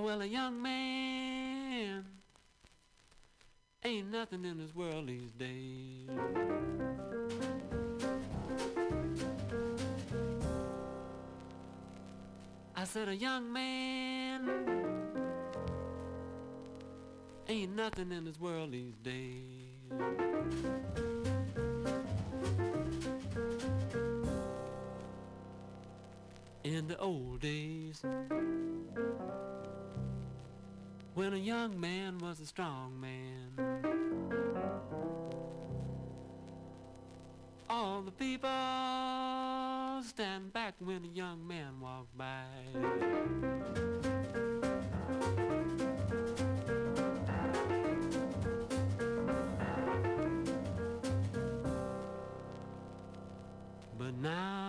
Oh, well, a young man ain't nothing in this world these days. I said a young man ain't nothing in this world these days. In the old days, when a young man was a strong man, all the people stand back when a young man walks by. But nowadays,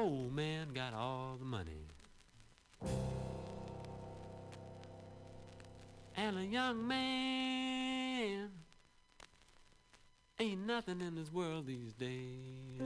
old man got all the money. And a young man ain't nothing in this world these days.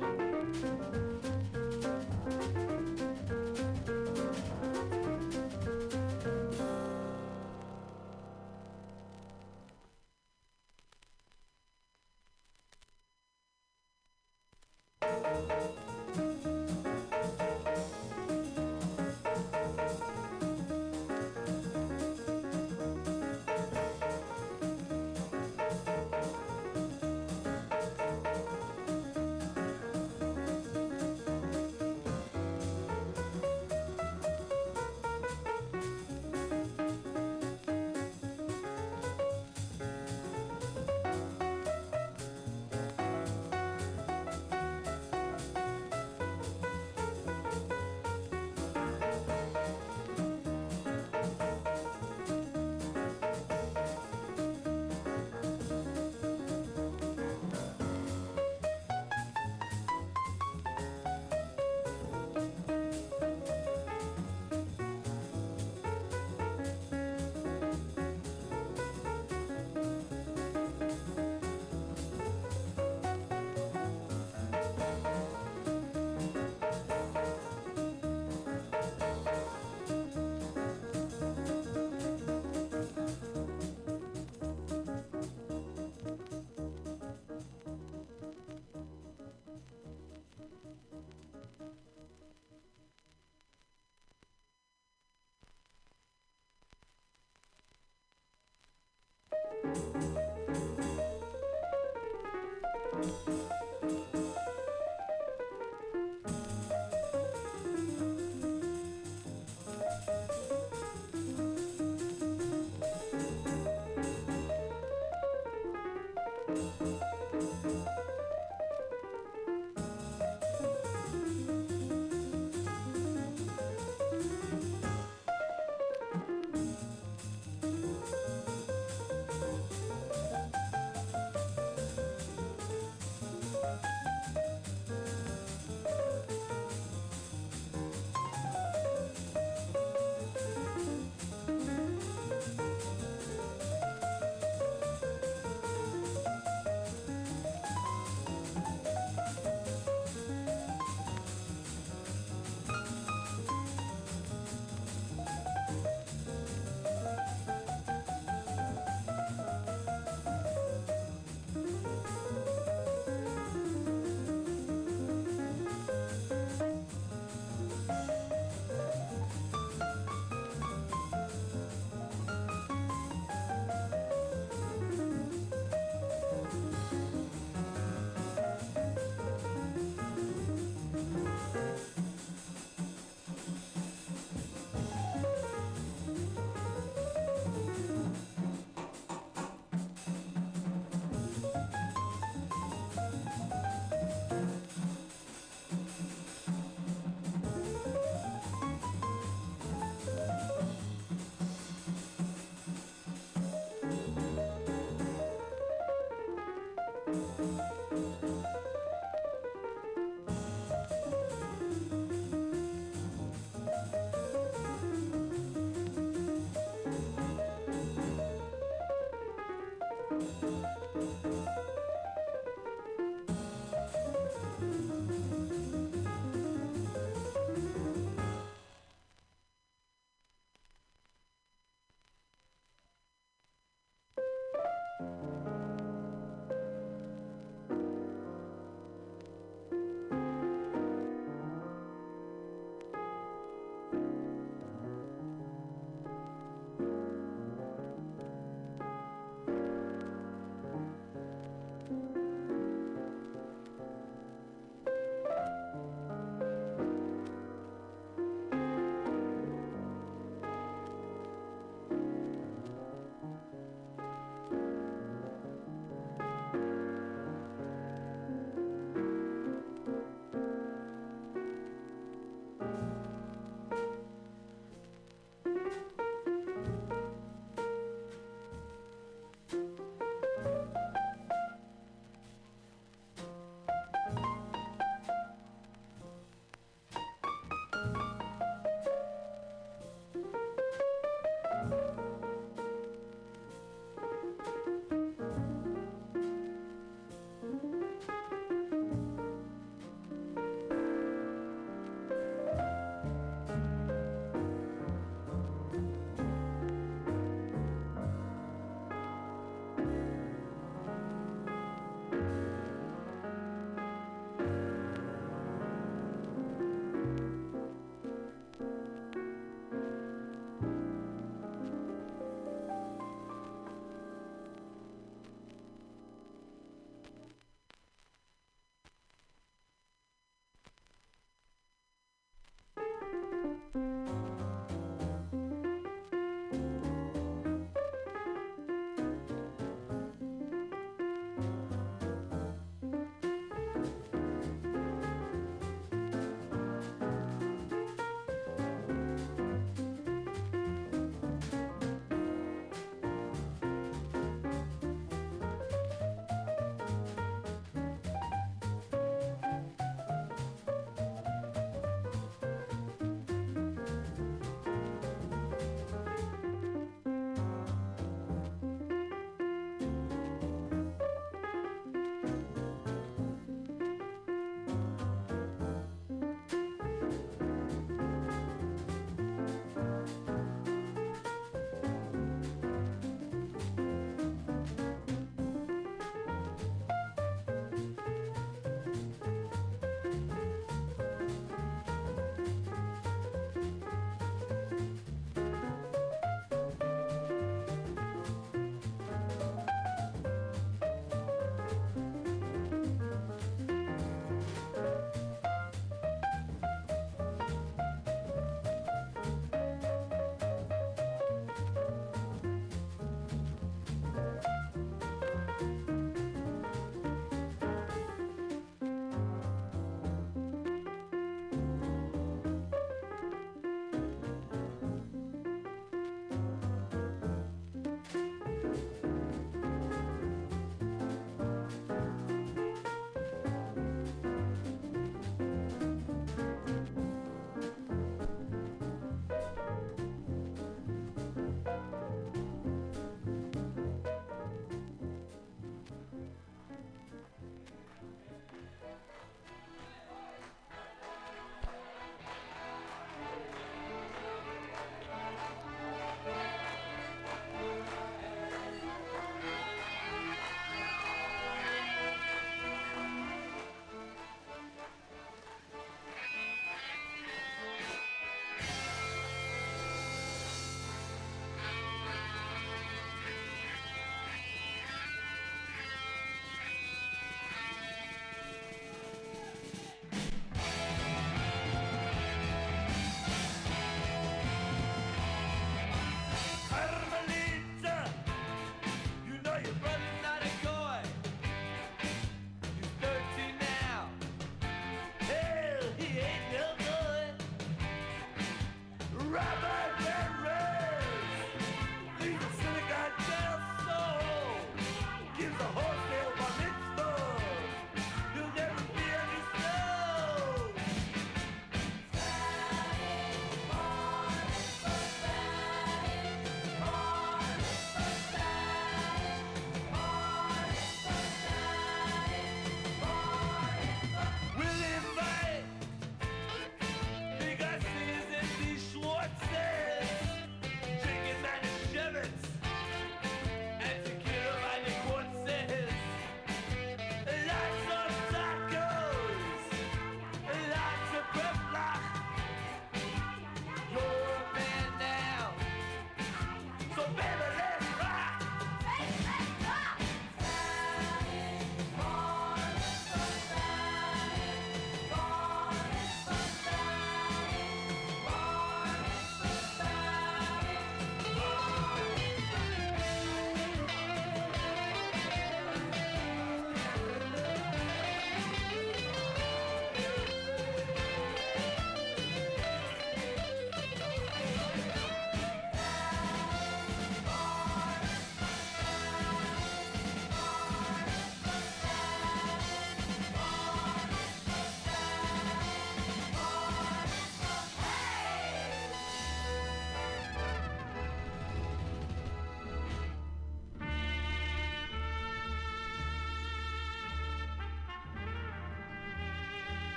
Música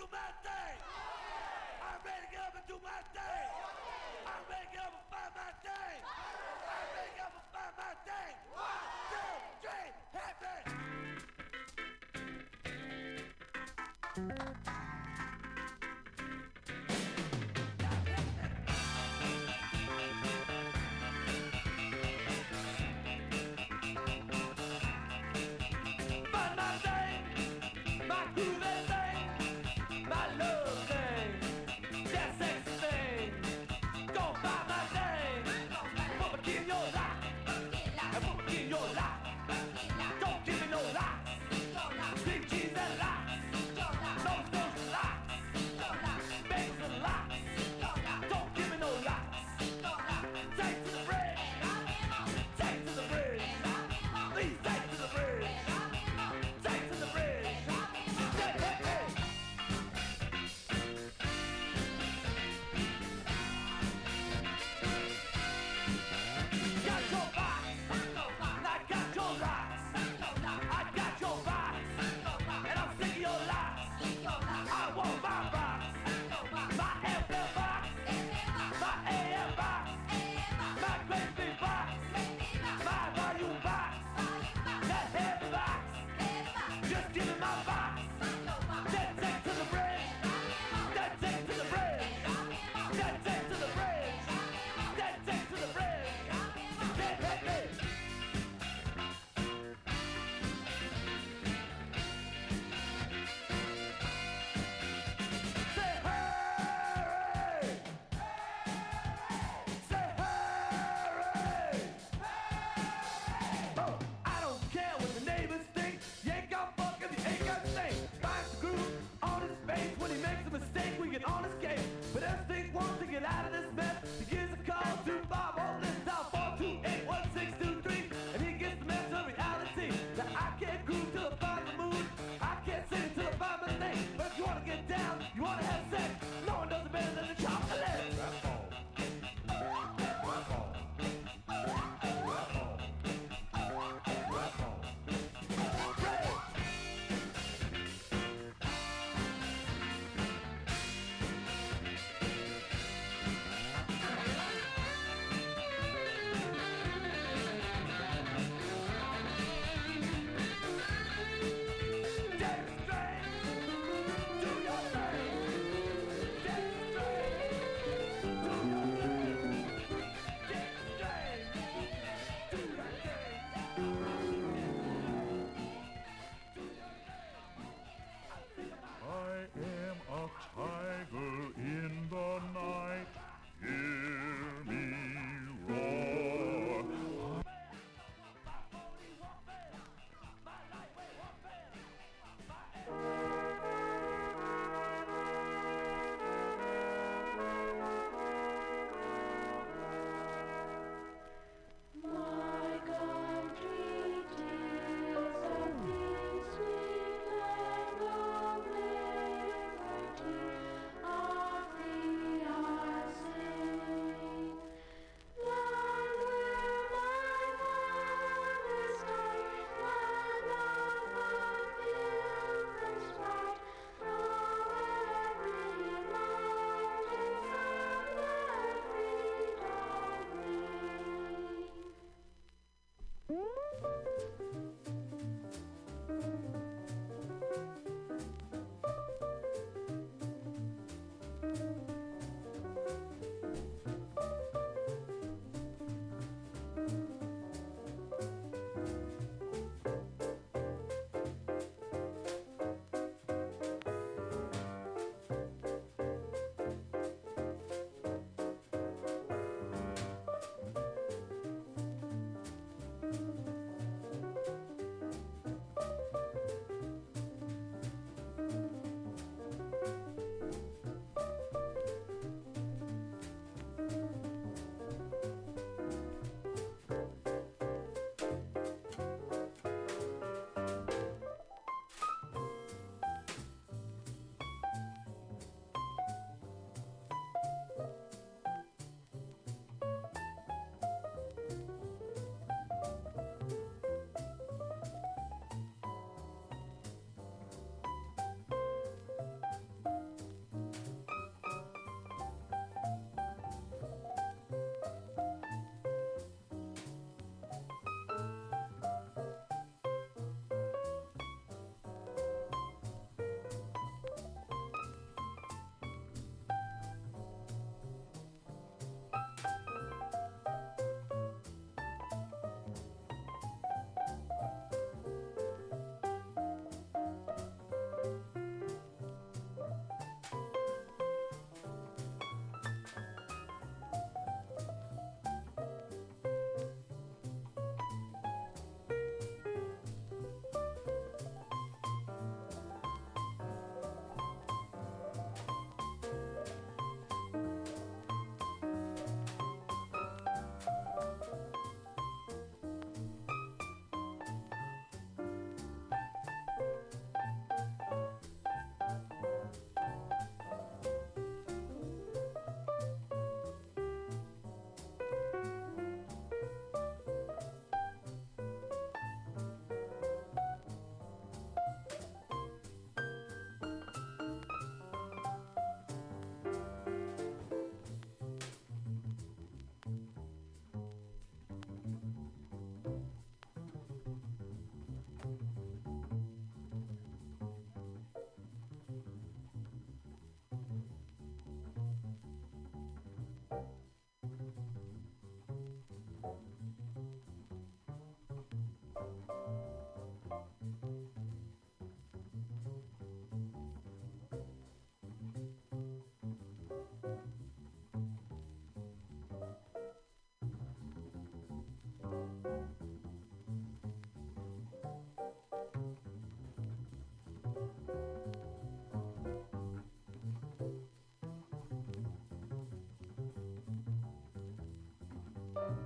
do my thing. I'm ready to get up and do my thing. I'm ready to get up and find my thing. I'm ready to get up and find my thing. One, two, three, happy.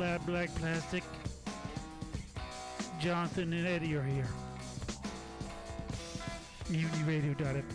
Lab Black Plastic. Jonathan and Eddie are here. MutinyRadio.fm.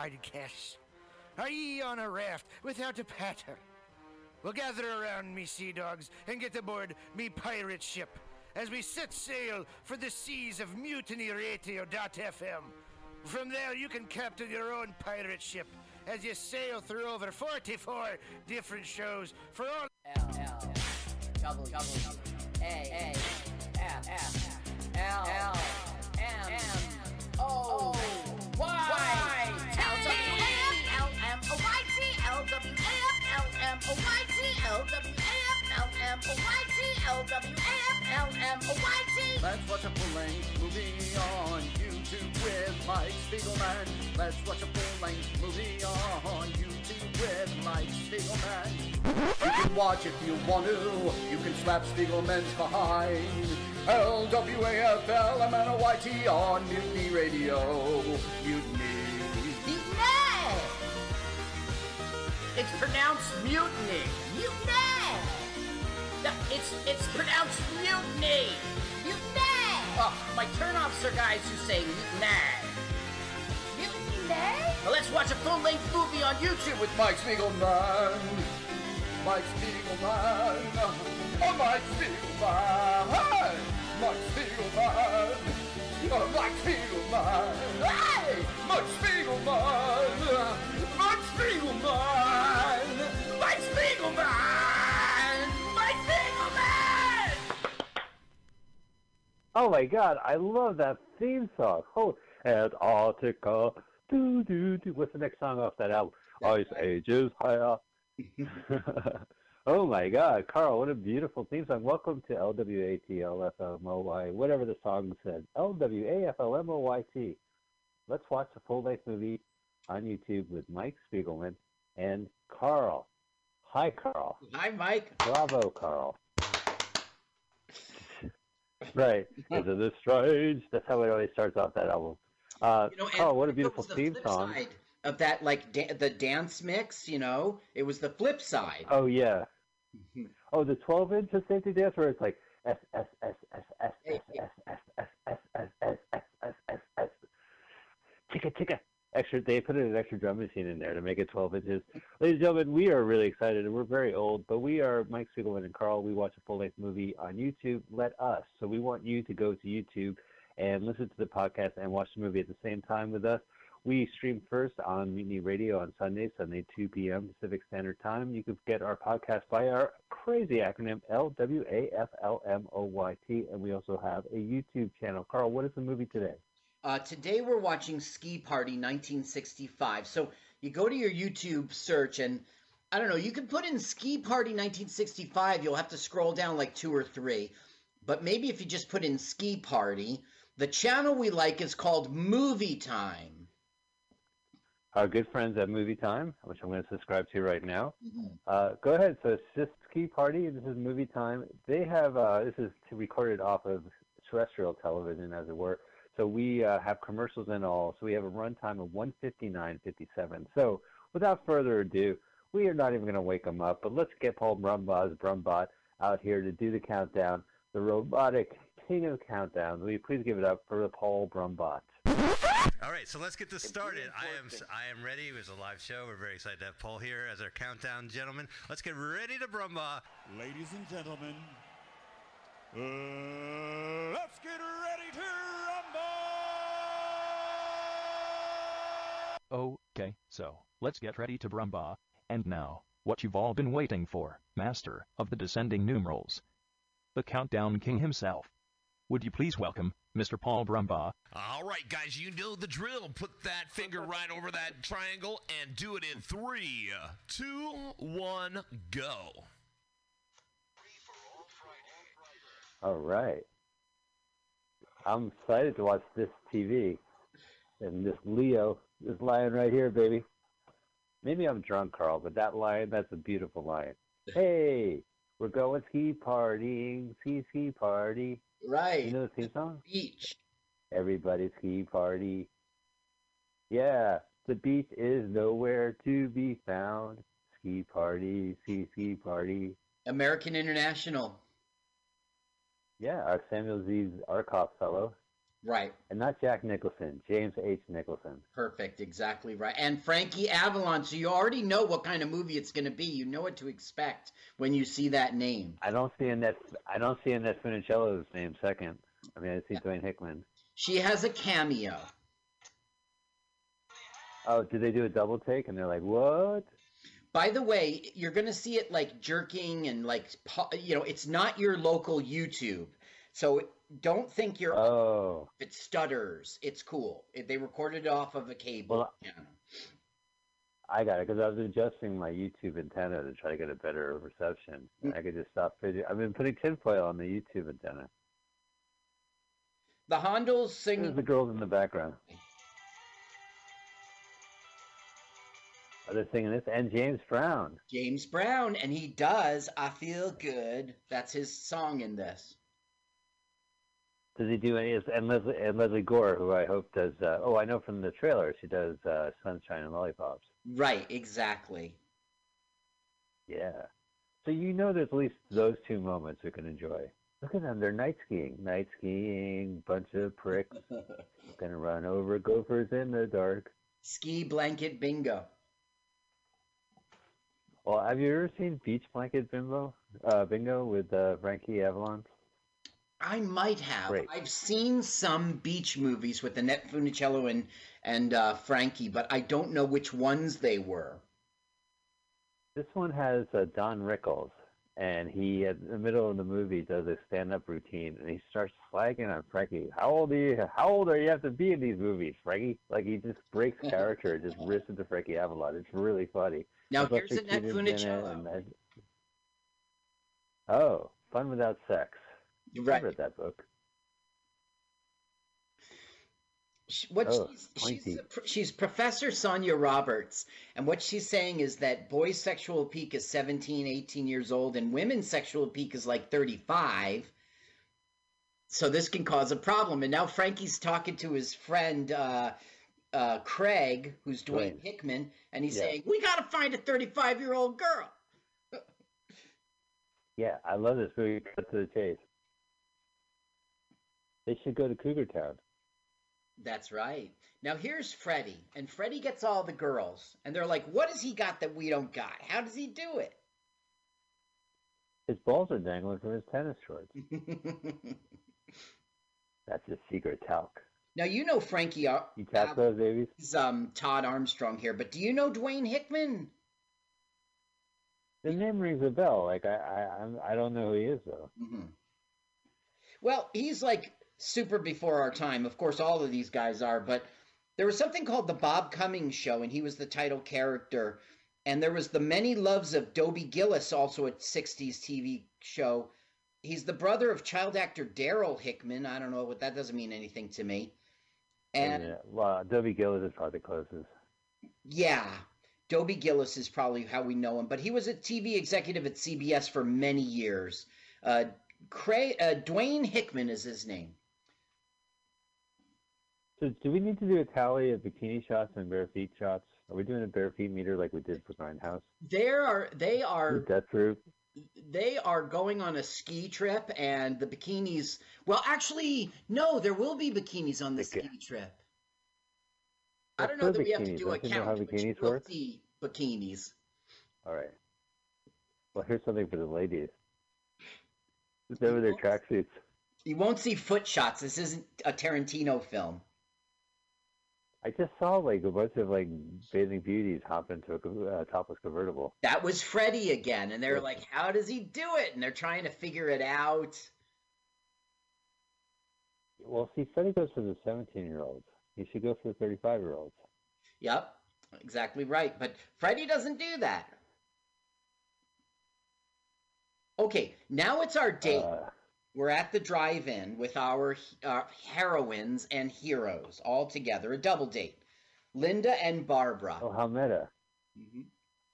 podcasts. Are ye on a raft without a paddle? Well, gather around me, sea dogs, and get aboard me pirate ship as we set sail for the seas of MutinyRadio.fm. From there, you can captain your own pirate ship as you sail through over 44 different shows for all. L L double double Let's watch a full-length movie on YouTube with Mike Spiegelman. Let's watch a full-length movie on YouTube with Mike Spiegelman. You can watch if you want to. You can slap Spiegelman's behind. L-W-A-F-L-M-N-O-Y-T on Mutiny Radio. Mutiny! It's pronounced mutiny. Mutiny! No, it's it's pronounced mutiny. Mutiny! Oh, my turnoffs are guys who say mutiny. Mutiny? Well, let's watch a full-length movie on YouTube with Mike Spiegelman. Mike Spiegelman. Oh, Mike Spiegelman. Mike Spiegelman. Oh, Mike Spiegelman. Hey! Mike Spiegelman. Spiegelman. Mike Spiegelman. Mike Spiegelman. Oh my god, I love that theme song. Oh, Antarctica. Do do do. What's the next song off that album? Ice Ages Higher. oh my god, Carl, what a beautiful theme song. Welcome to LWATLFMOY, whatever the song said. LWAFLMOYT. Let's watch the full length movie on YouTube with Mike Spiegelman and Carl. Hi, Carl. Hi, Mike. Bravo, Carl. right. Isn't this strange? That's how it always starts off that album. Uh, You know, Carl, what a it beautiful was the theme flip song. side Of that, like da- the dance mix, you know, it was the flip side. Oh yeah. Oh, the 12 inch of safety dance where it's like S S S S S S S S S S S S S S S S. Ticka ticka. Extra. They put an extra drum machine in there to make it 12 inches. Ladies and gentlemen, we are really excited, and we're very old, but we are Mike Spiegelman and Carl. We watch a full length movie on YouTube. Let us. So we want you to go to YouTube and listen to the podcast and watch the movie at the same time with us. We stream first on Mutiny Radio on Sunday, Sunday 2 p.m. Pacific Standard Time. You can get our podcast by our crazy acronym L-W-A-F-L-M-O-Y-T, and we also have a YouTube channel. Carl, what is the movie today? Uh, today we're watching Ski Party 1965. So you go to your YouTube search and I don't know, you can put in Ski Party 1965. You'll have to scroll down like two or three. But maybe if you just put in Ski Party, the channel we like is called Movie Time. Our good friends at Movie Time, which I'm going to subscribe to right now. Mhm. Uh, go ahead. So it's just Ski Party. This is Movie Time. They have uh, this is recorded off of terrestrial television, as it were. So we uh, have commercials and all. So we have a runtime of 159.57. So without further ado, we are not even going to wake them up, but let's get Paul Brumbot's Brumbot out here to do the countdown. The robotic king of countdowns. Will you please give it up for the Paul Brumbot? All right, so let's get this started. I am I am ready. It was a live show. We're very excited to have Paul here as our countdown gentleman. Let's get ready to brumba. Ladies and gentlemen, uh, let's get ready to Okay, so, let's get ready to Brumba. And now, what you've all been waiting for, Master of the Descending Numerals. The Countdown King himself. Would you please welcome Mr. Paul Brumba? All right, guys, you know the drill. Put that finger right over that triangle and do it in three, two, one, go. All right. I'm excited to watch this TV. And this Leo, this lion right here, baby. Maybe I'm drunk, Carl, but that lion, that's a beautiful lion. Hey, we're going ski partying, ski ski party. Right. You know the theme song? Beach. Everybody ski party. Yeah, the beach is nowhere to be found. Ski party, ski ski party. American International. Yeah, our Samuel Z. Arkoff fellow. Right. And not Jack Nicholson, James H. Nicholson. Perfect. Exactly right. And Frankie Avalon. So you already know what kind of movie it's going to be. You know what to expect when you see that name. I don't see Annette. I don't see Annette Funicello's name second. I mean, I see Dwayne Hickman. She has a cameo. Oh, did they do a double take? And they're like, what? By the way, you're going to see it like jerking and like, you know, it's not your local YouTube. So don't think you're. Oh. If it stutters, it's cool. If they recorded it off of a cable Well, channel. I got it because I was adjusting my YouTube antenna to try to get a better reception. Mm. I could just stop video. I've been putting tinfoil on the YouTube antenna. The Hondells There's singing. the girls in the background. Are they singing this? And James Brown. James Brown, and he does I Feel Good. That's his song in this. Does he do any? And Lesley and Lesley Gore, who I hope does. Uh, oh, I know from the trailer she does uh, Sunshine and Lollipops. Right, exactly. Yeah. So you know there's at least those two moments we can enjoy. Look at them, they're night skiing. Night skiing, bunch of pricks. Gonna run over gophers in the dark. Ski blanket bingo. Well, have you ever seen Beach Blanket Bimbo? Uh, bingo with uh, Frankie Avalon? I might have. Great. I've seen some beach movies with Annette Funicello and and uh, Frankie, but I don't know which ones they were. This one has uh, Don Rickles, and he, at the middle of the movie, does a stand-up routine, and he starts slagging on Frankie. How old are you? How old are you have to be in these movies, Frankie? Like he just breaks character, just rips into Frankie Avalon. It's really funny. Now Buster here's Annette Keaton's Funicello. and that- Oh, Fun Without Sex. Right. I read that book. What Oh, she's, she's, she's Professor Sonia Roberts, and what she's saying is that boys' sexual peak is 17, 18 years old, and women's sexual peak is like 35. So this can cause a problem. And now Frankie's talking to his friend uh, uh, Craig, who's Dwayne Dwayne. Hickman, and he's Yeah. saying, "We got to find a 35 year old girl." Yeah, I love this movie. Cut to the chase. They should go to Cougar Town. That's right. Now here's Freddie, and Freddie gets all the girls, and they're like, "What has he got that we don't got? How does he do it?" His balls are dangling from his tennis shorts. That's his secret talc. Now you know Frankie Ar- You tap those babies? is um Todd Armstrong here, but do you know Dwayne Hickman? The name rings a bell. Like I, I, I'm, I don't know who he is though. hmm Well, he's like super before our time. Of course, all of these guys are, but there was something called the Bob Cummings Show, and he was the title character. And there was the Many Loves of Dobie Gillis, also a '60s TV show. He's the brother of child actor Darryl Hickman. I don't know what that doesn't mean anything to me. And yeah, well, Dobie Gillis is probably the closest. Yeah, Dobie Gillis is probably how we know him, but he was a TV executive at CBS for many years. Uh, Cray, uh, Dwayne Hickman is his name. So, do we need to do a tally of bikini shots and bare feet shots? Are we doing a bare feet meter like we did for Grindhouse? There are they are Death Troop? they are going on a ski trip, and the bikinis. Well, actually, no, there will be bikinis on the ski trip. I don't know that we have to bikinis. do a you know how count, bikinis work? bikinis. All right. Well, here's something for the ladies. Just over their tracksuits. You won't see foot shots. This isn't a Tarantino film. I just saw like a bunch of like bathing beauties hop into a uh, topless convertible. That was Freddy again, and they're like, "How does he do it?" And they're trying to figure it out. Well, see, Freddie goes for the 17 year olds. He should go for the 35 year olds. Yep, exactly right. But Freddy doesn't do that. Okay, now it's our date. Uh, We're at the drive-in with our uh, heroines and heroes all together, a double date. Linda and Barbara. oh, how meta. Mhm.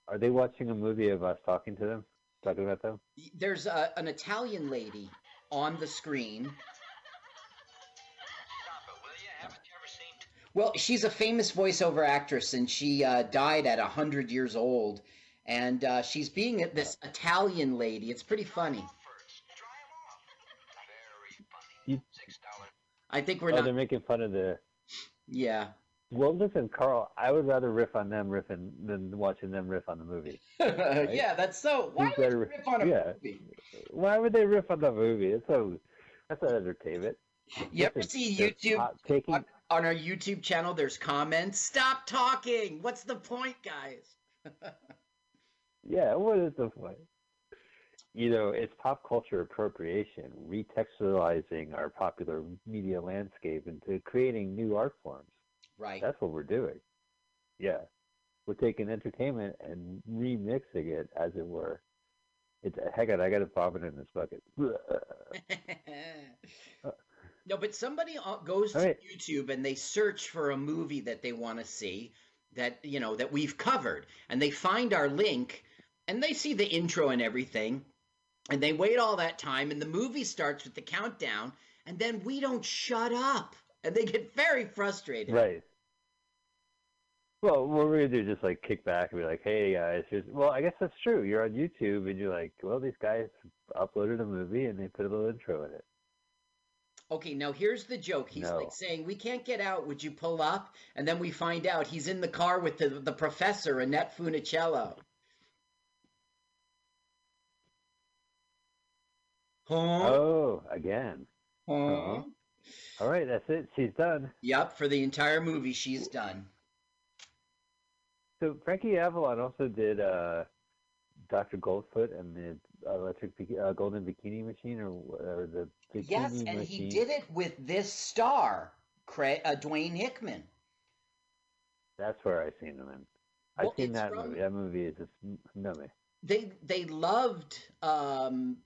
Are they watching a movie of us talking to them? Talking about them? There's a, an Italian lady on the screen. Well, she's a famous voiceover actress, and she uh, died at hundred years old. And uh, she's being this Italian lady. It's pretty funny. You, I think we're oh, not. they're making fun of the. Yeah. Well, listen, Carl. I would rather riff on them riffing than watching them riff on the movie. yeah, that's so. Why Who's would you riff on a yeah. movie? Why would they riff on the movie? It's so. That's not entertainment. You ever Listen, see YouTube taking on, on our YouTube channel? There's comments. Stop talking. What's the point, guys? Yeah, what is the point? You know, it's pop culture appropriation, retextualizing our popular media landscape into creating new art forms. Right. That's what we're doing. Yeah. We're taking entertainment and remixing it, as it were. It's heck, I got to vomit in this bucket. No, but somebody uh, goes to right. YouTube and they search for a movie that they want to see that you know that we've covered, and they find our link, and they see the intro and everything, and they wait all that time, and the movie starts with the countdown, and then we don't shut up, and they get very frustrated. Right. Well, what we're gonna do is just like kick back and be like, "Hey guys, here's." Well, I guess that's true. You're on YouTube and you're like, "Well, these guys uploaded a movie and they put a little intro in it." Okay, now here's the joke. He's No. like saying, "We can't get out. Would you pull up?" And then we find out he's in the car with the the professor, Annette Funicello. Huh? Oh, again. Huh? Uh-huh. All right, that's it. She's done. Yep, for the entire movie, she's done. So Frankie Avalon also did uh, Doctor Goldfoot and the Electric uh, Golden Bikini Machine, or, or the Bikini Yes, and Machine. he did it with this star, Craig, uh, Dwayne Hickman. That's where I've seen him in. I've Well, seen that from- movie. That movie is just no me. They they loved um,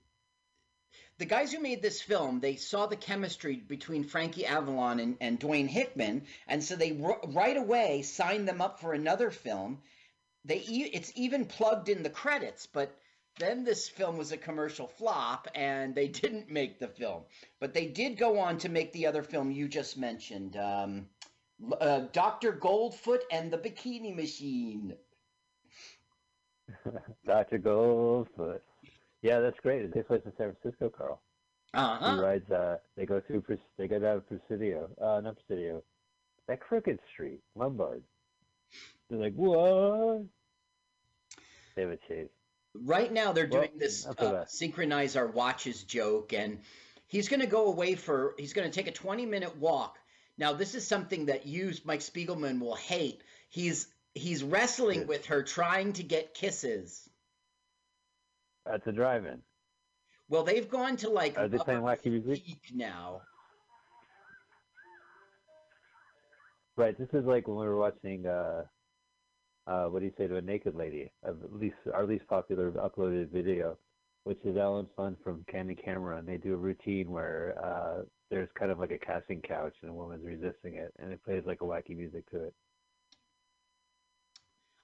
the guys who made this film. They saw the chemistry between Frankie Avalon and, and Dwayne Hickman, and so they r- right away signed them up for another film. They e- it's even plugged in the credits, but then this film was a commercial flop, and they didn't make the film. But they did go on to make the other film you just mentioned, um, uh, Doctor Goldfoot and the Bikini Machine. Doctor Goldfoot. Yeah, that's great. It takes place in San Francisco, Carl. Uh-huh. He rides. Uh, they go through. They go down Presidio. Uh, not Presidio. That Crooked Street, Lombard. They're like, what? David Chase. Right now, they're Well, doing this uh, synchronize our watches joke, and he's going to go away for. He's going to take a 20 minute walk. Now, this is something that you, Mike Spiegelman, will hate. He's he's wrestling with her, trying to get kisses. At the drive-in. Well, they've gone to like Are they playing wacky music? peak now. Right. This is like when we were watching. Uh, uh, what do you say to a naked lady? Of at least our least popular uploaded video, which is Allen Funt from Candid Camera, and they do a routine where uh, there's kind of like a casting couch and a woman's resisting it, and it plays like a wacky music to it.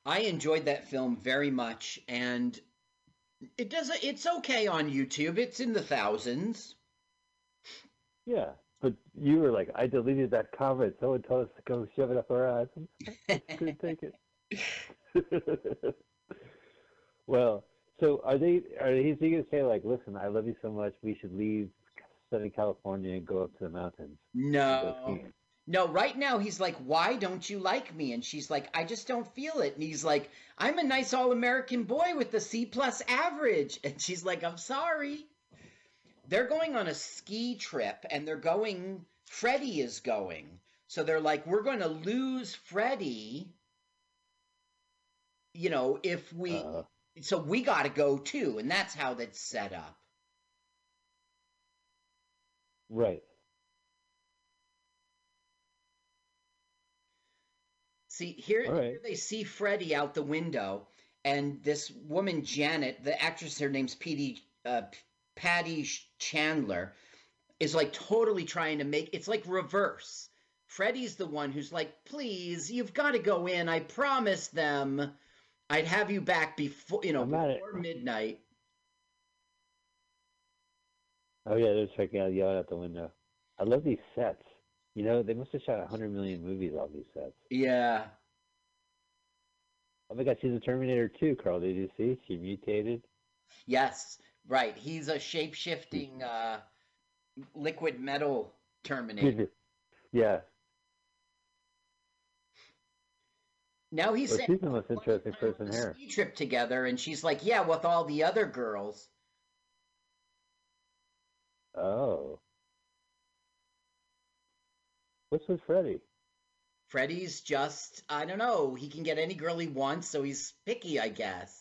I enjoyed that film very much, and it does. It's okay on YouTube. It's in the thousands. Yeah, but you were like, I deleted that comment. Someone told us to go shove it up our ass. I couldn't take it. well, so are they? Are he going to say like, listen, I love you so much, we should leave Southern California and go up to the mountains? No. No, right now he's like, Why don't you like me? And she's like, I just don't feel it. And he's like, I'm a nice all American boy with a C plus average. And she's like, I'm sorry. They're going on a ski trip and they're going, Freddie is going. So they're like, We're going to lose Freddie, you know, if we. Uh, so we got to go too. And that's how that's set up. right. See here, right. here they see Freddie out the window, and this woman Janet, the actress, her name's Petey, uh, Patti Chandler, is like totally trying to make it's like reverse. Freddie's the one who's like, "Please, you've got to go in. I promised them I'd have you back before you know before midnight." Oh yeah, they're checking out, yelling out the window. I love these sets. You know, they must have shot a hundred million movies on these sets. Yeah. Oh my God, she's a Terminator too, Carl. Did you see? She mutated. Yes, right. He's a shape shifting uh, liquid metal Terminator. yeah. Now he's Well, saying she's the most interesting person here. ski trip together, and she's like, "Yeah, with all the other girls." Oh. What's with Freddie? Freddie's just, I don't know, he can get any girl he wants, so he's picky, I guess.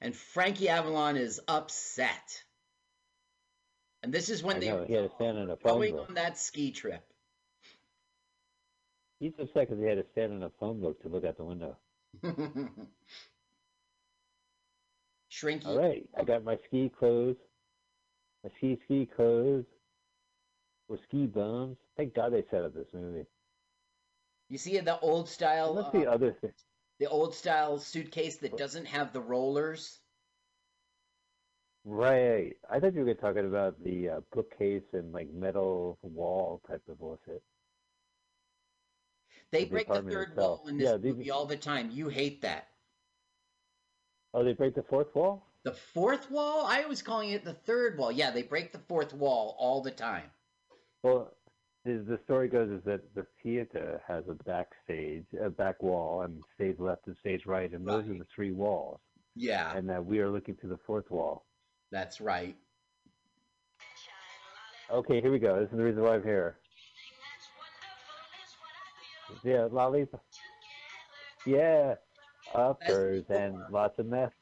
And Frankie Avalon is upset. And this is when I they know, were he had to stand in a phone going book. on that ski trip. He's upset because he had to stand in a phone book to look out the window. Shrinky. All right, I got my ski clothes, my ski ski clothes, with ski bums. Thank God they set up this movie. You see the old style, What's the uh, other thing? the old style suitcase that doesn't have the rollers. Right. I thought you were talking about the uh, bookcase and like metal wall type of bullshit. They The break the third itself. wall in this Yeah, these- movie all the time. You hate that. Oh, they break the fourth wall? The fourth wall? I was calling it the third wall. Yeah, they break the fourth wall all the time. Well, the, the story goes is that the theater has a backstage, a back wall, and stage left and stage right, and those are the three walls. Yeah, And that we are looking to the fourth wall. that's right. Okay, here we go. This is the reason why I'm here. Yeah, lollipop. Yeah, uppers and lots of meth.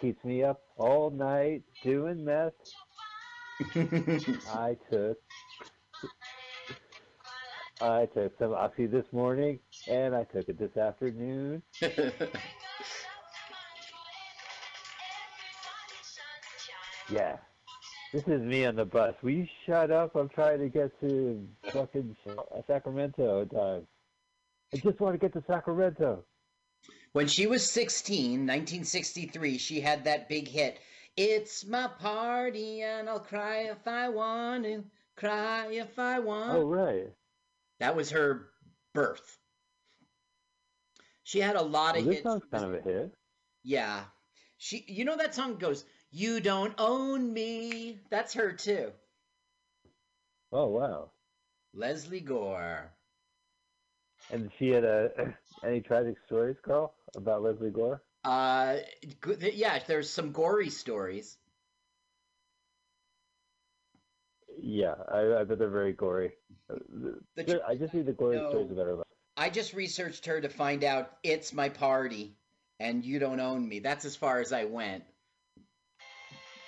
Keeps me up all night doing meth. I took I took some oxy this morning and I took it this afternoon. Yeah. This is me on the bus. Will you shut up? I'm trying to get to fucking Sacramento time. I just want to get to Sacramento. When she was 16, 1963, she had that big hit. It's my party and I'll cry if I want to, cry if I want. Oh, right. That was her birth. She had a lot of this hits. song's kind of a hit. Yeah. She you know that song goes, You don't own me. That's her too. Oh, wow. Lesley Gore. And she had a, any tragic stories, Carl, about Lesley Gore? Uh yeah, there's some gory stories. Yeah, I, I bet they're very gory. The I just need the gory No. stories life. I just researched her to find out it's my party and you don't own me. That's as far as I went.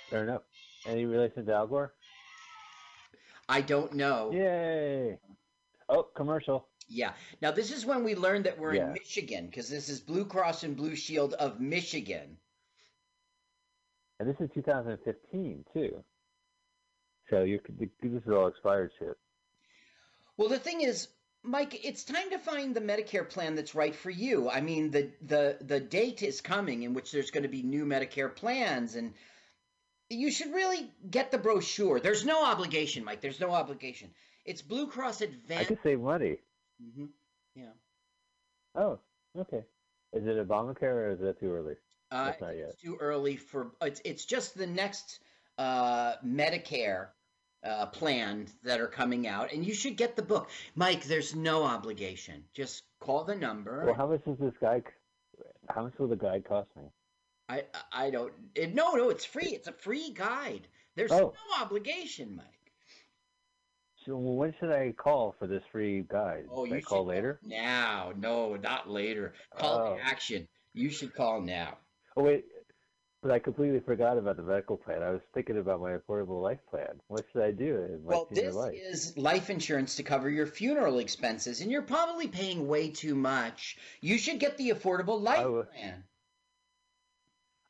Fair enough. Any relation to Al Gore? I don't know. Yay! Oh, commercial. Yeah. Now this is when we learned that we're Yeah. in Michigan because this is Blue Cross and Blue Shield of Michigan. And this is 2015 too. So you could this is all expired shit. Well, the thing is, Mike, it's time to find the Medicare plan that's right for you. I mean, the the the date is coming in which there's going to be new Medicare plans, and you should really get the brochure. There's no obligation, Mike. There's no obligation. It's Blue Cross Advantage. I could save money. Mm-hmm. Yeah. Oh, okay. Is it Obamacare or is that too early? Uh, not yet. it's too early for it's it's just the next uh, Medicare uh, plan that are coming out, and you should get the book, Mike. There's no obligation. Just call the number. Well, how much does this guy? How much will the guide cost me? I I don't. It, no, no, it's free. It's a free guide. There's Oh. no obligation, Mike. So when should I call for this free guide? Oh, Should I call later? Now, no, not later. Call Oh. to action. You should call now. Oh wait, but I completely forgot about the medical plan. I was thinking about my affordable life plan. What should I do in my Well, this life? is life insurance to cover your funeral expenses, and you're probably paying way too much. You should get the affordable life would- plan.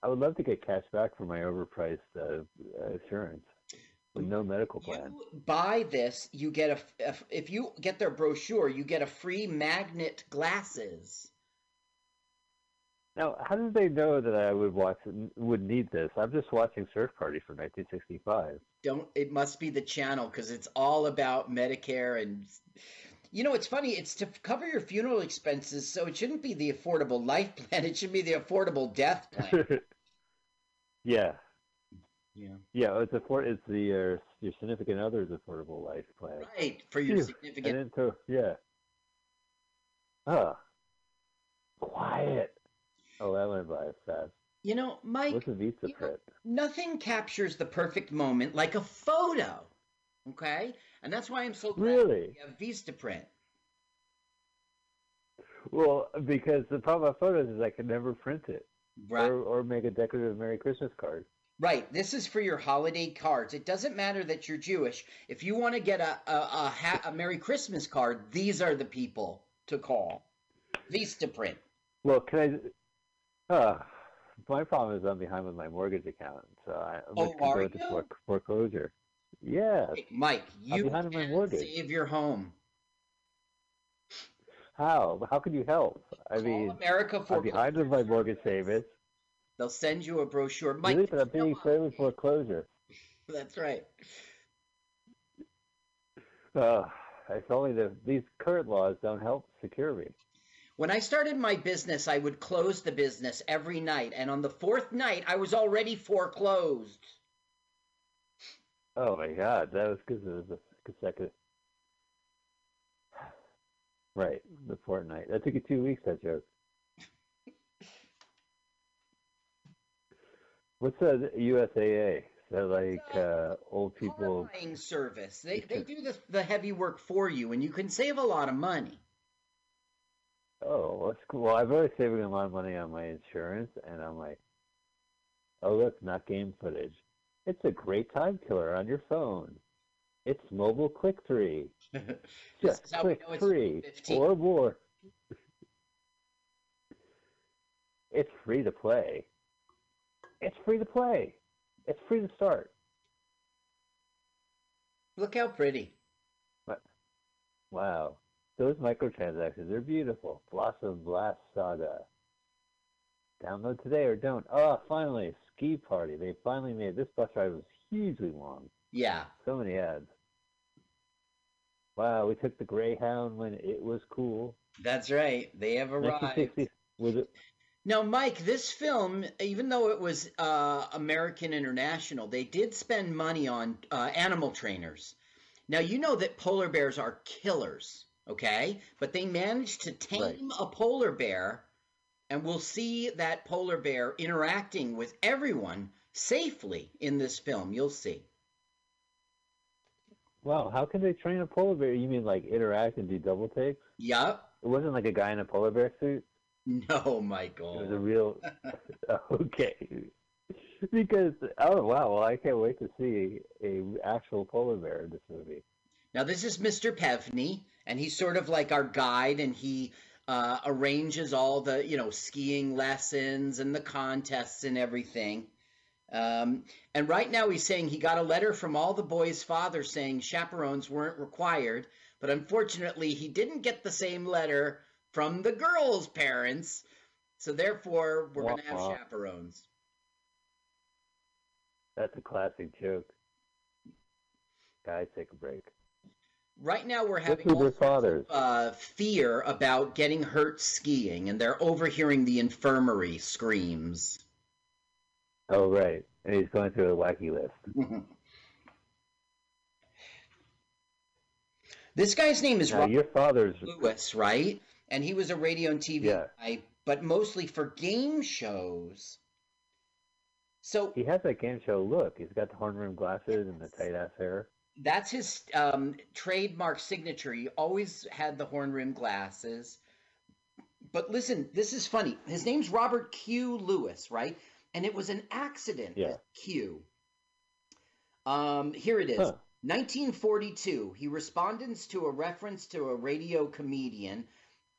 I would love to get cash back for my overpriced uh, insurance with no medical plan. Buy this, you get a if you get their brochure, you get a free magnet glasses. Now, how did they know that I would watch would need this? I'm just watching Surf Party from 1965. Don't it must be the channel because it's all about Medicare and you know it's funny it's to cover your funeral expenses so it shouldn't be the affordable life plan it should be the affordable death plan yeah. Yeah. Yeah, it's afford. It's the uh, your significant other's affordable life plan. Right, for your Phew. significant- And then yeah. Ah. Quiet. Oh, that went by fast. You know, Mike, What's a Vistaprint? nothing captures the perfect moment like a photo. Okay? And that's why I'm so glad Really? we have Vistaprint. Well, because the problem with photos is I can never print it, Right. or or make a decorative Merry Christmas card. Right. This is for your holiday cards. It doesn't matter that you're Jewish. If you want to get a a, a, ha- a Merry Christmas card, these are the people to call. Vistaprint. Well, can I? Uh, my problem is I'm behind with my mortgage account, so I, I'm Oh, going to are go you? fore- foreclosure. Yeah. Mike, I'm you behind my can mortgage. save your home. How? How can you help? I mean, America for I'm behind with my mortgage payments. They'll send you a brochure. Mike, Really, but I'm being threatened with foreclosure. that's right. Uh, it's only the these current laws don't help secure me. When I started my business, I would close the business every night, and on the fourth night, I was already foreclosed. Oh my God, that was because it was a consecutive. Right, the fortnight. That took you two weeks. That joke. What's the USAA? They're like uh, old people? Buying service. They they do the the heavy work for you, and you can save a lot of money. Oh, that's cool. Well, I've already saving a lot of money on my insurance, and I'm like, oh look, not game footage. It's a great time killer on your phone. It's mobile click three. Just is click it's three or more. It's free to play. It's free to play. It's free to start. Look how pretty. But, wow. Those microtransactions, they're beautiful. Blossom Blast Saga. Download today or don't. Oh, finally, ski party. They finally made this bus ride was hugely long. Yeah. So many ads. Wow, we took the Greyhound when it was cool. That's right. They have arrived. was it? Now, Mike, this film, even though it was uh, American International, they did spend money on uh, animal trainers. Now, you know that polar bears are killers, okay? But they managed to tame a polar bear, and we'll see that polar bear interacting with everyone safely in this film. You'll see. Wow, how can they train a polar bear? You mean like interact and do double takes? Yup. It wasn't like a guy in a polar bear suit. No, Michael. It was a real. okay. Because oh wow, well I can't wait to see a actual polar bear in this movie. Now, this is Mr. Pevney, and he's sort of like our guide, and he uh, arranges all the, you know, skiing lessons and the contests and everything. Um, and right now, he's saying he got a letter from all the boys' fathers saying chaperones weren't required, but unfortunately, he didn't get the same letter from the girls' parents. So therefore, we're going to have chaperones. That's a classic joke. Guys, take a break. Right now, we're having all their fathers? uh, fear about getting hurt skiing, and they're overhearing the infirmary screams. Oh right, and he's going through a wacky list. This guy's name is Now Robert your father's Lewis, right? And he was a radio and TV Yeah. guy, but mostly for game shows. So he has that game show look. He's got the horn rim glasses and the tight ass hair. That's his um, trademark signature. He always had the horn rim glasses. But listen, this is funny. His name's Robert Q. Lewis, right? And it was an accident. Yeah. Q. Um, here it is. Huh. 1942. He responds to a reference to a radio comedian,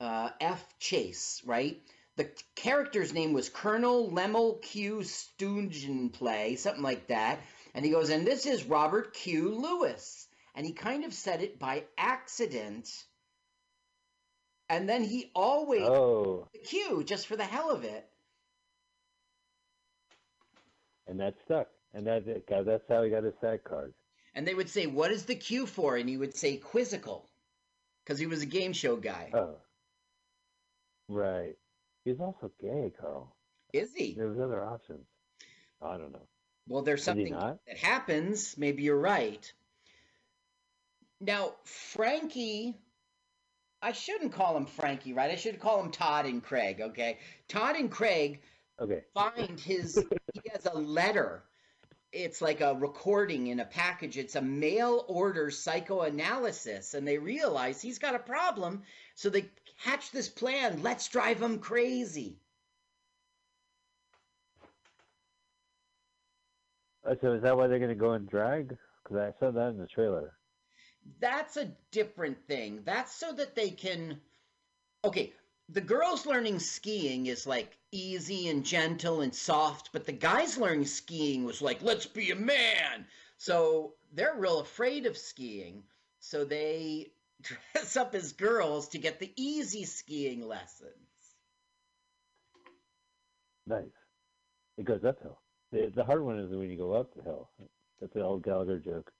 uh, F. Chase, right? The character's name was Colonel Lemel Q. Stungenplay, something like that. And he goes, and this is Robert Q. Lewis. And he kind of said it by accident. And then he always Oh, the Q just for the hell of it. and that stuck. And that that's how he got his SAG card. And they would say, What is the Q for? And he would say quizzical. Because he was a game show guy. Oh, right. He's also gay, Carl. Is he? There was other options. I don't know. Well, there's something that happens. Maybe you're right. Now, Frankie, I shouldn't call him Frankie, right? I should call him Todd and Craig, okay? Todd and Craig Okay. find his, he has a letter. It's like a recording in a package. It's a mail order psychoanalysis, and they realize he's got a problem. So they hatch this plan let's drive him crazy. Oh, so is that why they're going to go in drag? Because I saw that in the trailer. That's a different thing. That's so that they can. Okay, the girls learning skiing is like easy and gentle and soft, but the guys learning skiing was like, let's be a man. So they're real afraid of skiing. So they dress up as girls to get the easy skiing lessons. Nice. It goes uphill. The, the hard one is when you go up the hill. That's the old Gallagher joke.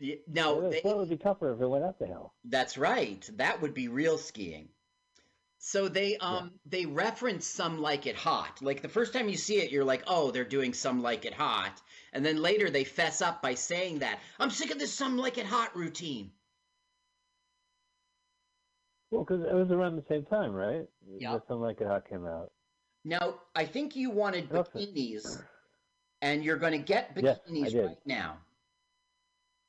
Y- Now, it would be tougher if it went up the hill. That's right. That would be real skiing. So they um they reference some like it hot. Like the first time you see it, you're like, oh, they're doing some like it hot, and then later they fess up by saying that I'm sick of this some like it hot routine. Well, because it was around the same time, right? Yeah. Something Like It Hot came out. Now I think you wanted bikinis, and you're going to get bikinis did. right now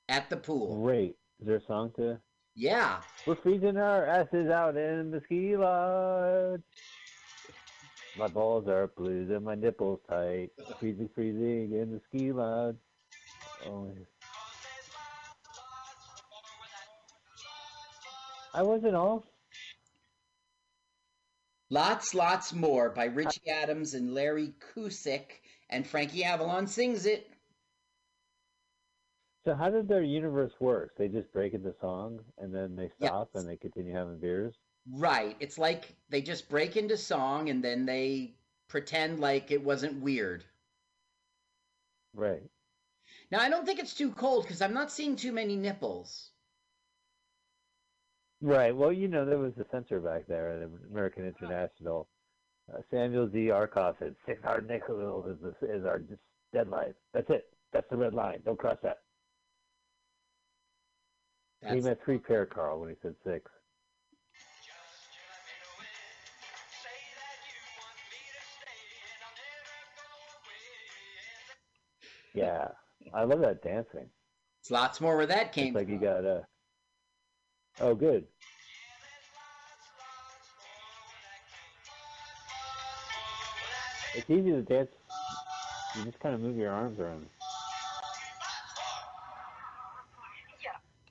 at the pool. Great. Is there a song to? Yeah, We're freezing our asses out in the ski lodge. My balls are blue and my nipples tight. Freezing, freezing in the ski lodge. Oh, I wasn't off. lots, lots more by Ritchie Adams and Larry Kusik, and Frankie Avalon sings it. So how did their universe work? They just break into song and then they Yeah. stop and they continue having beers. Right. It's like they just break into song and then they pretend like it wasn't weird. Right. Now, I don't think it's too cold because I'm not seeing too many nipples. Right. Well, you know, there was a censor back there at American International. Uh, Samuel Z. Arkoff said, six hard nickels is, the, is our deadline. That's it. That's the red line. Don't cross that. he That's, meant three pair, Carl, when he said six. Yeah. I love that dancing. it's lots more where that It's came like from. you got a. Oh, good. It's easy to dance. You just kind of move your arms around.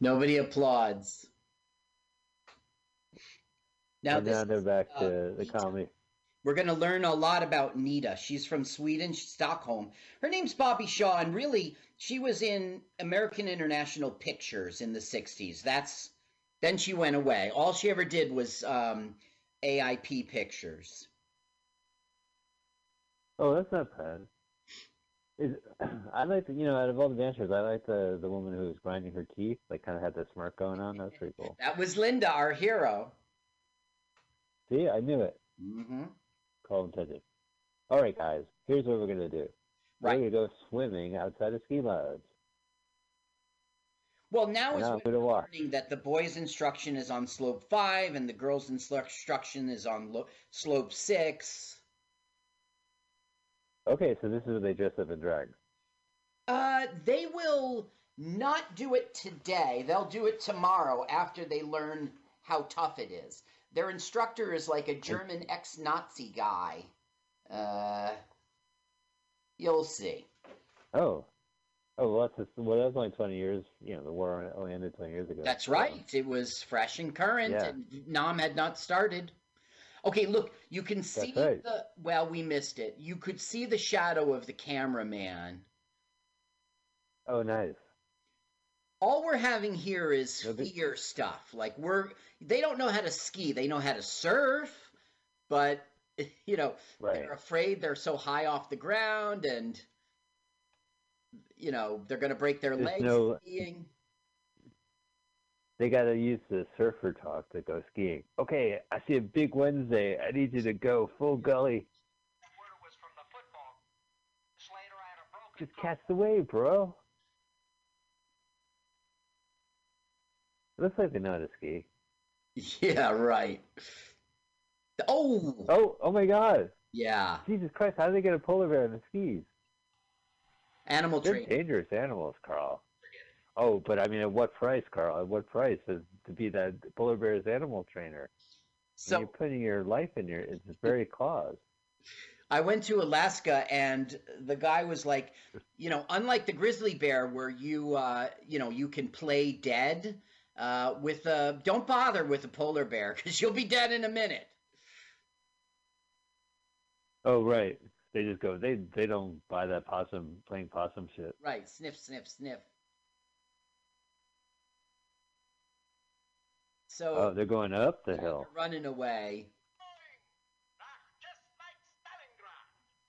Nobody applauds. Now, and this now they're is, back uh, to the comedy. We're going to learn a lot about Nita. She's from Sweden, Stockholm. Her name's Bobbi Shaw, and really, she was in American International Pictures in the 60s. That's then she went away. All she ever did was um, AIP Pictures. Oh, that's not bad. Is I like the, you know out of all the dancers, I like the the woman who was grinding her teeth, like kind of had that smirk going on. That's pretty cool. That was Linda, our hero. See, I knew it. Mm-hmm. Call intended. All right, guys. Here's what we're gonna do. Right. We're gonna go swimming outside of ski lodge. Well, now And is I'm when gonna we're learning that the boys' instruction is on slope five and the girls' instruction is on lo- slope six. Okay, so this is where they dress up in drag. Uh, they will not do it today. They'll do it tomorrow after they learn how tough it is. Their instructor is like a German ex-Nazi guy. Uh, you'll see. Oh. Oh, well, that's just, well, that was only 20 years. You know, the war only ended 20 years ago. That's so- right. It was fresh and current, Yeah. and Nam had not started. Okay, look, you can see right. the. Well, we missed it. You could see the shadow of the cameraman. Oh, nice. All we're having here is No, fear stuff. Like we're. They don't know how to ski. They know how to surf, but you know Right. they're afraid they're so high off the ground, and you know they're going to break their There's legs no- skiing. They got to use the surfer talk to go skiing. Okay, I see a big Wednesday. I need you to go full gully. Just catch the wave, bro. It looks like they know how to ski. Yeah, right. Oh, Oh, oh my God! yeah. Jesus Christ! How do they get a polar bear on the skis? Animal They're training. dangerous animals, Carl. Oh, but I mean, at what price, Carl? At what price is to be that polar bear's animal trainer? So you're putting your life in your it's very cause. I went to Alaska and the guy was like, you know, unlike the grizzly bear where you, uh, you know, you can play dead. Uh, with a, don't bother with a polar bear because you'll be dead in a minute. Oh, right. They just go. They they don't buy that possum playing possum shit. Right, sniff, sniff, sniff. So Oh, they're going up the they're hill. running away.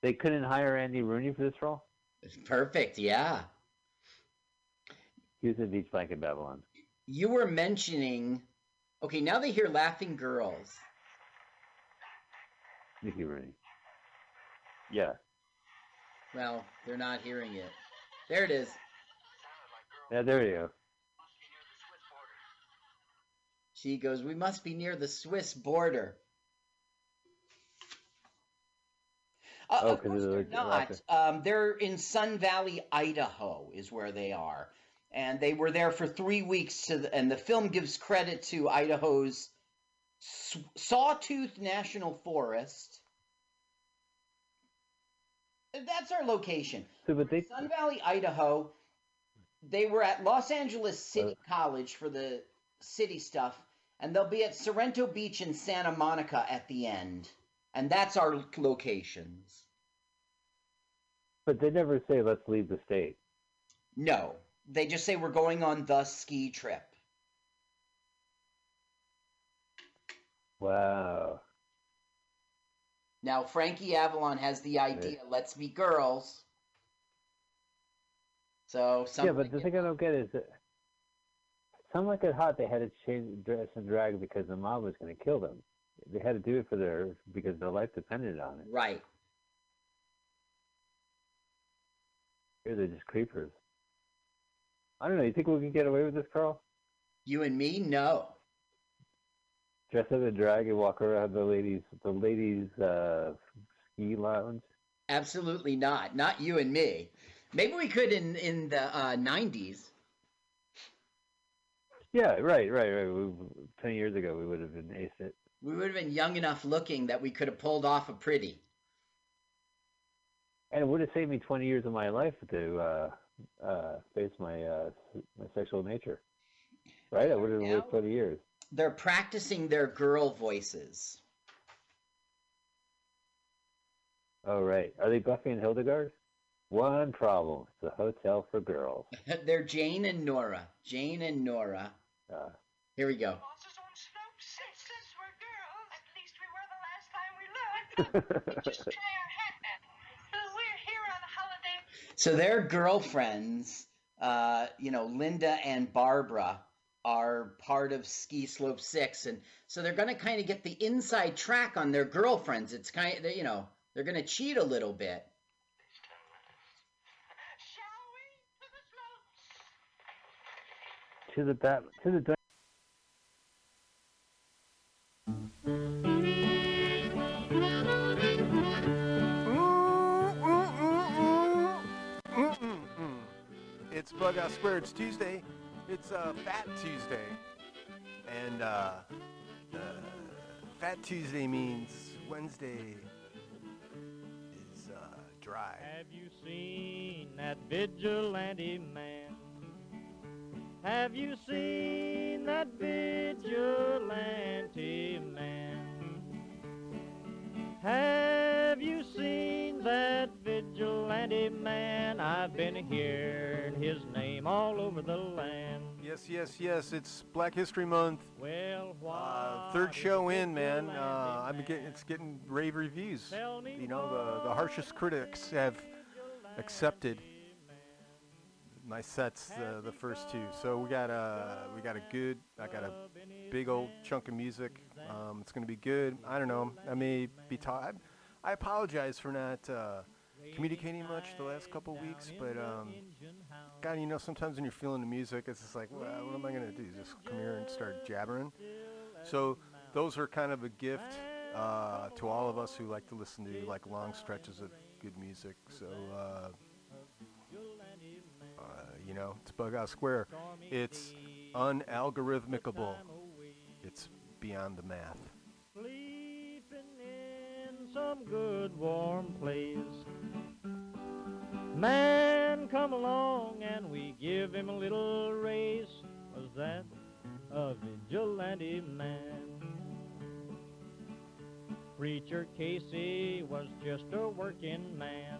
They couldn't hire Andy Rooney for this role. Perfect, yeah. He was in Beach Blanket Babylon. You were mentioning. Okay, now they hear laughing girls. Mickey Rooney. Yeah. Well, they're not hearing it. There it is. Yeah, there you go. She goes, We must be near the Swiss border. Uh, Oh, of course they're the not. Um, they're in Sun Valley, Idaho, is where they are, and they were there for three weeks. To the, and the film gives credit to Idaho's Sawtooth National Forest. That's our location. So, but they Sun Valley, Idaho. They were at Los Angeles City Uh. College for the city stuff, and they'll be at Sorrento Beach and Santa Monica at the end. And that's our locations. but they never say let's leave the state. No, they just say we're going on the ski trip. Wow. Now, Frankie Avalon has the idea let's be girls. So, yeah, but the thing I don't get is that some like it hot. They had to change dress and drag because the mob was going to kill them. They had to do it for their because their life depended on it. right. Here they're just creepers. I don't know. You think we can get away with this, Carl? You and me? No. Dress up in drag and walk around the ladies, the ladies' uh, ski lounge. Absolutely not. Not you and me. Maybe we could in, in the uh, 90s. Yeah, right, right, right. We, Ten years ago, we would have been ace it. We would have been young enough looking that we could have pulled off a pretty. And it would have saved me 20 years of my life to uh, uh, face my uh, my sexual nature. Right? I would have lived 20 years. They're practicing their girl voices. Oh, right. Are they Buffy and Hildegard? One problem. It's a hotel for girls. They're Jane and Nora. Jane and Nora. Uh, Here we go. So their girlfriends, uh, you know, Linda and Barbara, are part of Ski Slope Six, and so they're going to kind of get the inside track on their girlfriends. It's kind of, you know, they're going to cheat a little bit. To the bat, to the. It's Bughouse Square. It's Tuesday. It's uh, Fat Tuesday. And uh, uh, Fat Tuesday means Wednesday is uh, dry. Have you seen that vigilante man? Have you seen that vigilante man? Have you seen that vigilante man? I've been hearing his name all over the land. Yes, yes, yes. It's Black History Month. Well, Uh, third show in, man. Uh, I'm getting it's getting rave reviews. You know, the the harshest critics have accepted my sets, uh, the first two. So we got a we got a good. I got a big old chunk of music. Um, it's gonna be good. I don't know. I may be tired. I apologize for not uh, communicating much the last couple weeks, but um, God, you know, sometimes when you're feeling the music, it's just like, well, what am I gonna do? Just come here and start jabbering? So those are kind of a gift uh, to all of us who like to listen to like long stretches of good music. So. Know, it's Bughouse Square. It's unalgorithmicable. It's beyond the math. Sleeping in some good warm place. Man come along and we give him a little race. Was that a vigilante man? Preacher Casey was just a working man.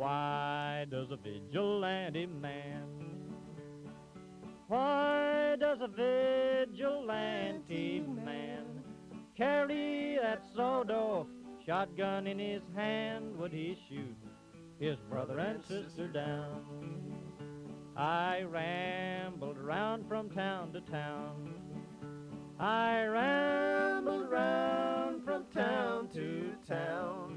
Why does a vigilante man? Why does a vigilante man carry that sawed-off shotgun in his hand? Would he shoot his brother and sister down? I rambled around from town to town. I rambled around from town to town.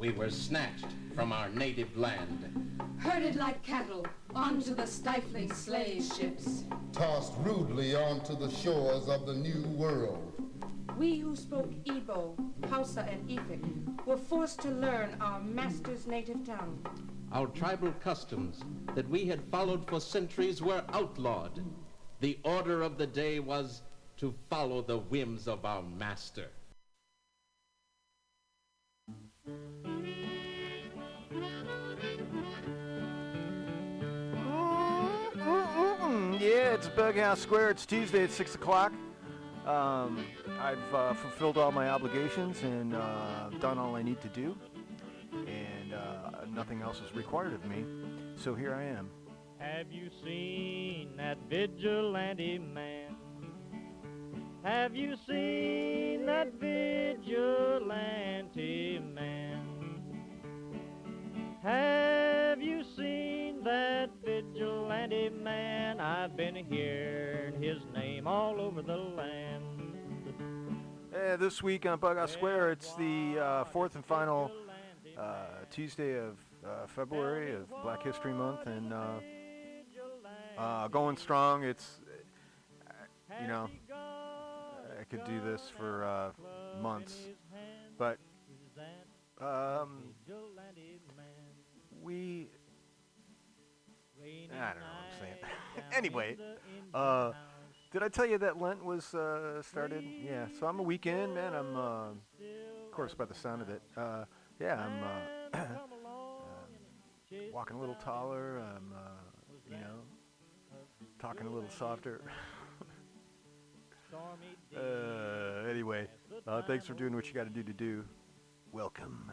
We were snatched from our native land. Herded like cattle onto the stifling slave ships. tossed rudely onto the shores of the new world. We who spoke Igbo, Hausa, and Efik were forced to learn our master's native tongue. Our tribal customs that we had followed for centuries were outlawed. The order of the day was to follow the whims of our master. Yeah, it's Bughouse Square. It's Tuesday at 6 o'clock. Um, I've uh, fulfilled all my obligations and uh, done all I need to do, and uh, nothing else is required of me. So here I am. Have you seen that vigilante man? Have you seen that vigilante man? Have you seen that vigilante man? I've been hearing his name all over the land. Hey, this week on Bughouse Square, it's the uh, fourth and final uh, Tuesday of uh, February of Black History Month, and uh, uh, going strong. It's you know I could do this for uh, months, but um, we I don't know what I'm saying. anyway, uh, did I tell you that Lent was uh, started? Yeah, so I'm a weekend man. I'm, uh, of course, by the sound of it. Uh, yeah, I'm uh, uh, walking a little taller. I'm, uh, you know, talking a little softer. uh, anyway, uh, thanks for doing what you got to do to do. Welcome.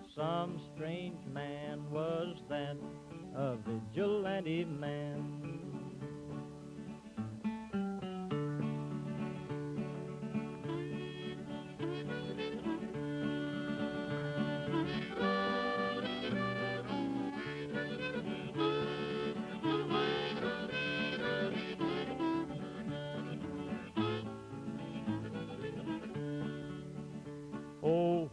Some strange man was that, a vigilante man.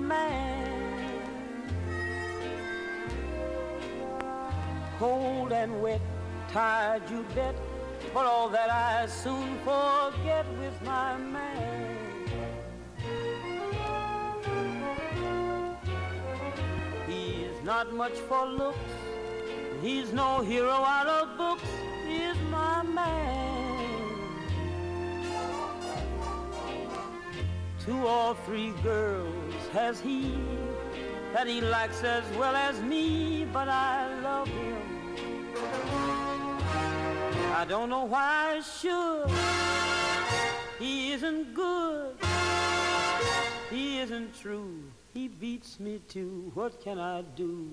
My man. Cold and wet, tired you bet, but all that I soon forget Two or three girls has he that he likes as well as me, but I love him. I don't know why I should. He isn't good. He isn't true. He beats me too. What can I do?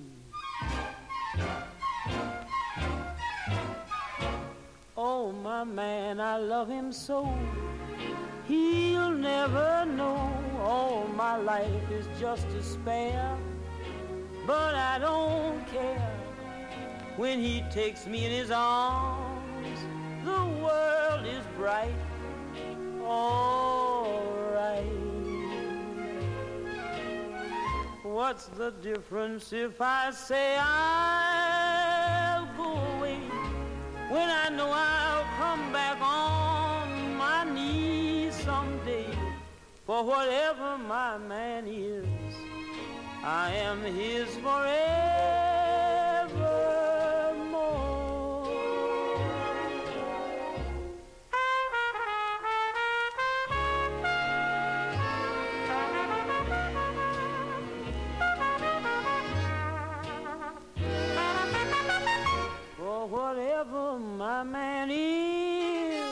Oh, my man, I love him so. He'll never know all my life is just spare. But I don't care when he takes me in his arms. The world is bright, alright. What's the difference if I say I'll go away when I know I'll For whatever my man is, I am his forevermore. For whatever my man is,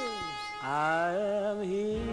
I am his.